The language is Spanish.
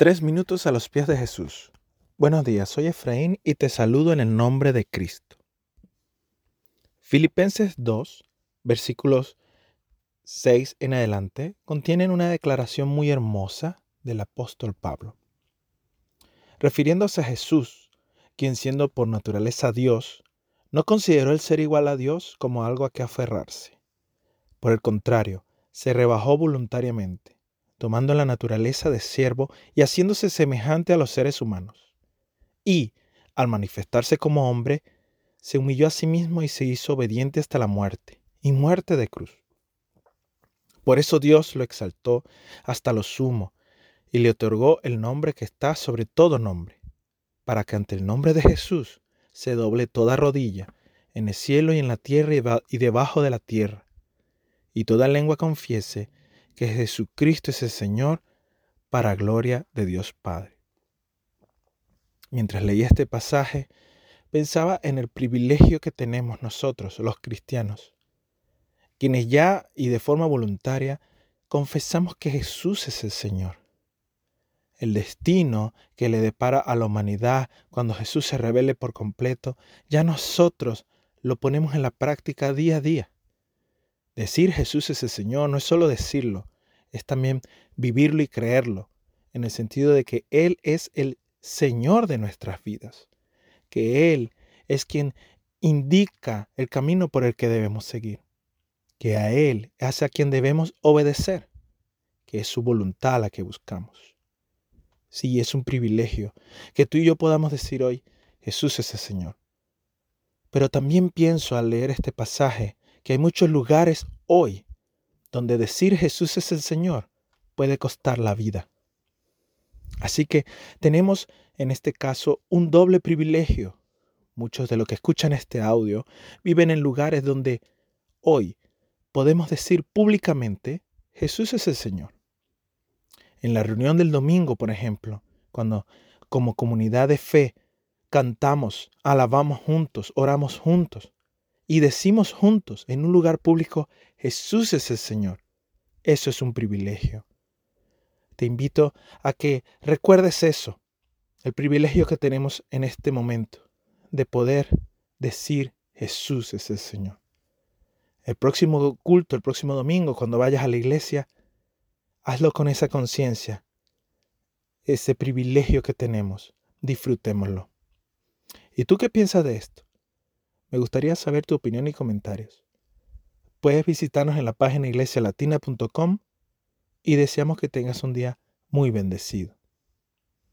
Tres minutos a los pies de Jesús. Buenos días, soy Efraín y te saludo en el nombre de Cristo. Filipenses 2, versículos 6 en adelante, contienen una declaración muy hermosa del apóstol Pablo. Refiriéndose a Jesús, quien siendo por naturaleza Dios, no consideró el ser igual a Dios como algo a que aferrarse. Por el contrario, se rebajó voluntariamente tomando la naturaleza de siervo y haciéndose semejante a los seres humanos. Y, al manifestarse como hombre, se humilló a sí mismo y se hizo obediente hasta la muerte, y muerte de cruz. Por eso Dios lo exaltó hasta lo sumo, y le otorgó el nombre que está sobre todo nombre, para que ante el nombre de Jesús se doble toda rodilla, en el cielo y en la tierra y debajo de la tierra, y toda lengua confiese que Jesucristo es el Señor para gloria de Dios Padre. Mientras leía este pasaje, pensaba en el privilegio que tenemos nosotros, los cristianos, quienes ya y de forma voluntaria confesamos que Jesús es el Señor. El destino que le depara a la humanidad cuando Jesús se revele por completo, ya nosotros lo ponemos en la práctica día a día. Decir Jesús es el Señor no es solo decirlo, es también vivirlo y creerlo, en el sentido de que Él es el Señor de nuestras vidas, que Él es quien indica el camino por el que debemos seguir, que a Él es a quien debemos obedecer, que es su voluntad la que buscamos. Sí, es un privilegio que tú y yo podamos decir hoy, Jesús es el Señor. Pero también pienso al leer este pasaje que hay muchos lugares hoy donde decir Jesús es el Señor puede costar la vida. Así que tenemos en este caso un doble privilegio. Muchos de los que escuchan este audio viven en lugares donde hoy podemos decir públicamente Jesús es el Señor. En la reunión del domingo, por ejemplo, cuando como comunidad de fe cantamos, alabamos juntos, oramos juntos, y decimos juntos en un lugar público, Jesús es el Señor. Eso es un privilegio. Te invito a que recuerdes eso, el privilegio que tenemos en este momento de poder decir Jesús es el Señor. El próximo culto, el próximo domingo, cuando vayas a la iglesia, hazlo con esa conciencia, ese privilegio que tenemos. Disfrutémoslo. ¿Y tú qué piensas de esto? Me gustaría saber tu opinión y comentarios. Puedes visitarnos en la página iglesialatina.com y deseamos que tengas un día muy bendecido.